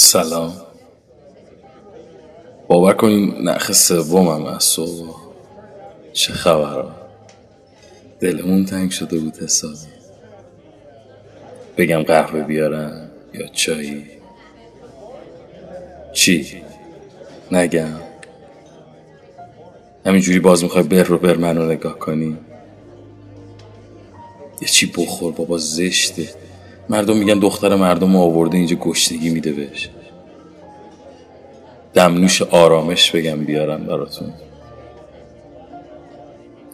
سلام. باور کنین نخ سومم از صبح. چه خبر دلمون تنگ شده بود حسابی. بگم قهوه بیارم یا چایی. چی؟ نگم. همینجوری باز می‌خوای بر رو بر منو نگاه کنی؟ یه چی بخور بابا زشته. مردم میگن دختر مردم آورده اینجا گشتگی میده بهش. دمنوش آرامش بگم بیارم براتون.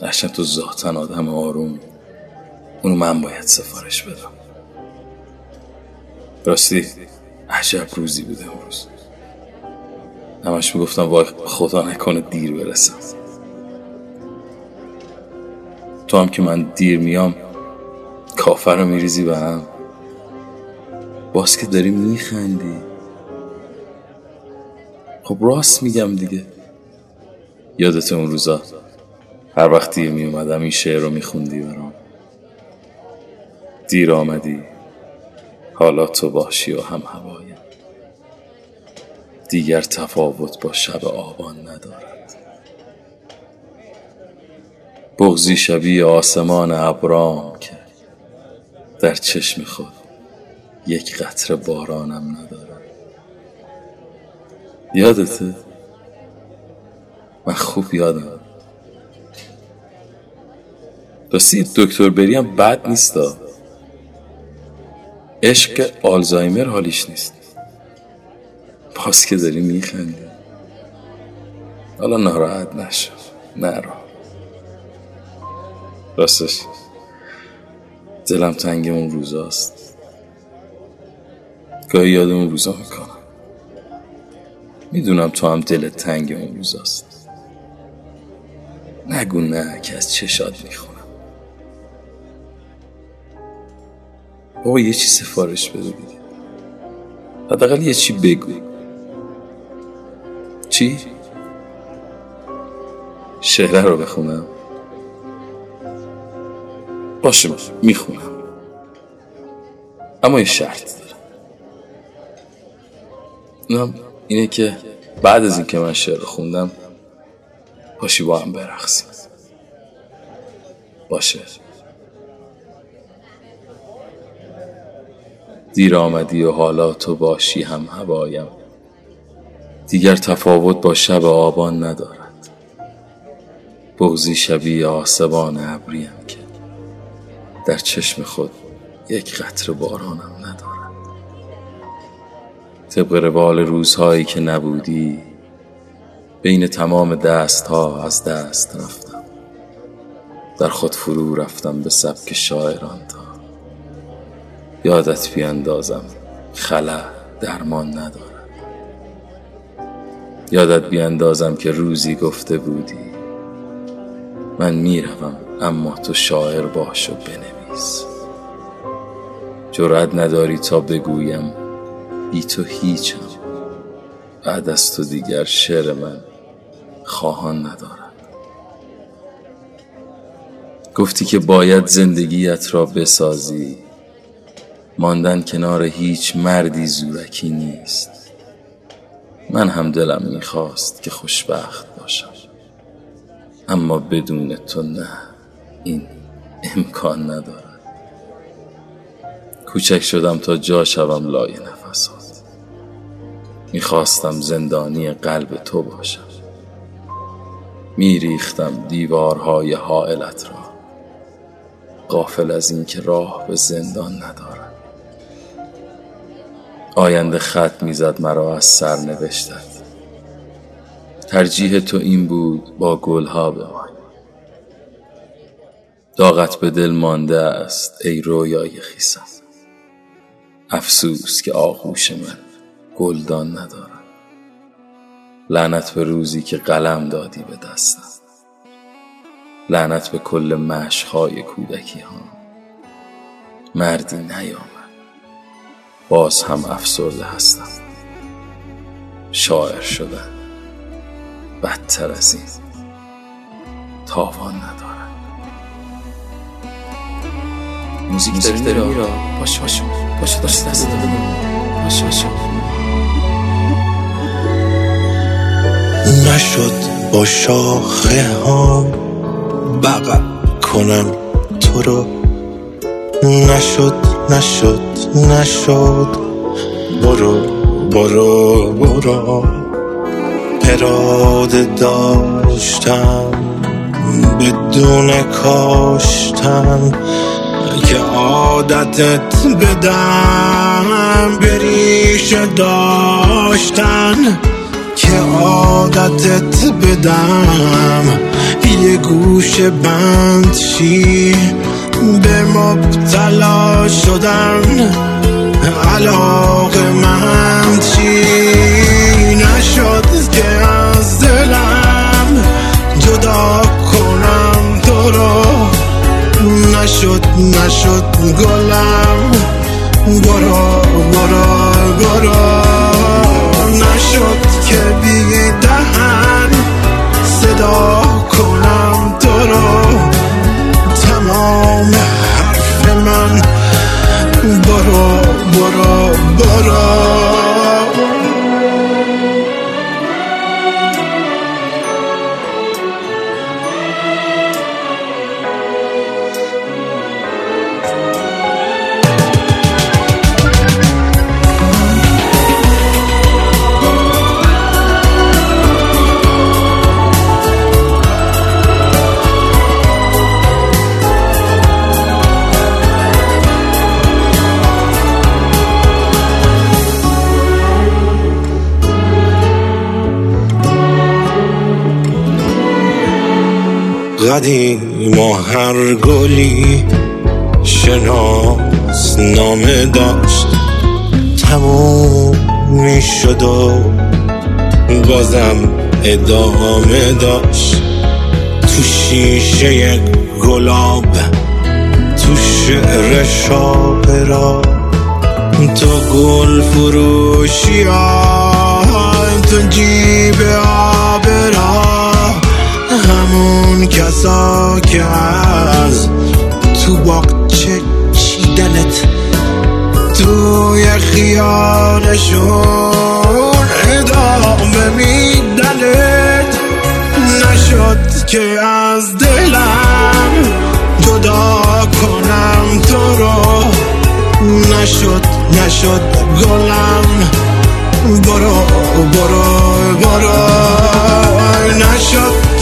درشن تو ذاتن آدم آروم. اونو من باید سفارش بدم. راستی عجب روزی بود امروز. همش می‌گفتم وای خدا نکنه دیر برسم. تو هم که من دیر میام کافر رو میریزی به هم. باز که داری میخندی. خب راست میگم دیگه. یادت اون روزا. هر وقتی می اومدم این شعر رو میخوندی برام. دیر آمدی. حالا تو باشی و هم هوایم دیگر تفاوت با شب آبان ندارد. بغزی شبیه آسمان ابرام کرد در چشم خود یک قطر بارانم ندارم. یادته؟ من خوب یادم. راستی دکتر بریم بد نیستا عشق آلزایمر حالیش نیست. باز که داری میخندی. حالا ناراحت نشو. نرو راستش. دلم تنگ اون روزاست. گاهی یاد اون روزا می‌کنم. می‌دونم تو هم دل تنگ اون روزاست. نگو نه که از چشاد می‌خونم. بابا یه چی سفارش بده دیگه حداقل یه چی بگو. چی؟ شعره رو بخونم. باشه. می‌خونم. اما یه شرط. اونم اینه که بعد از اینکه من شعر خوندم پاشی با هم برقصیم باشه. دیر آمدی و حالا تو باشی هم هوایم. دیگر تفاوت با شب آبان ندارد. بغزی شبیه آسبان ابریم که در چشم خود یک قطر بارانم ندارد. طبق روال روزهایی که نبودی بین تمام دست ها از دست رفتم. در خود فرو رفتم به سبک شاعران تا یادت بیاندازم خلا درمان ندارد. یادت بیاندازم که روزی گفته بودی من می‌روم اما تو شاعر باش و بنویس. جرأت نداری تا بگویم بی تو هیچم. بعد از تو دیگر شعر من خواهان ندارد. گفتی که باید زندگیت را بسازی. ماندن کنار هیچ مردی زورکی نیست. من هم دلم می‌خواست که خوشبخت باشم. اما بدون تو نه این امکان ندارد. کوچک شدم تا جا شوم لای نفسات می‌خواستم زندانی قلب تو باشم. میریختم دیوارهای حائلت را. قافل از اینکه راه به زندان ندارم. آینده خط می‌زد مرا از سر نوشتد ترجیح تو این بود با گلها بمانی داغت به دل مانده است ای رویای خیسم افسوس که آغوش من گلدان ندارم. لعنت به روزی که قلم دادی به دستم. لعنت به کل مشقهای کودکی ها مردی نیامد. باز هم افسرده هستم. شاعر شدن. بدتر از این. تاوان ندارد موزیک داری داری باش باش باش دست دست باش باش. نشد با شاخه ها بغل کنم تو رو. نشد نشد نشد. برو برو برو. اراده داشتم بدون کاشتن. که عادتت بدم بریش داشتن. که عادتت بدم. یه گوش بند شی به مبتلا شدن علاقه من چی؟ نشد که از دلم جدا کنم تو رو. نشد نشد گلم. برو. قدیم و هر گلی شناس نامه داشت. تموم می شد و بازم ادامه داشت. تو شیشه گلاب تو شعر شاپرا تو گل فروشی تو جیب کسا که از تو باغچه چیدنت توی خیالشون ادامه میدنت. نشد که از دلم جدا کنم تو رو. نشد نشد گلم. برو برو برو. نشد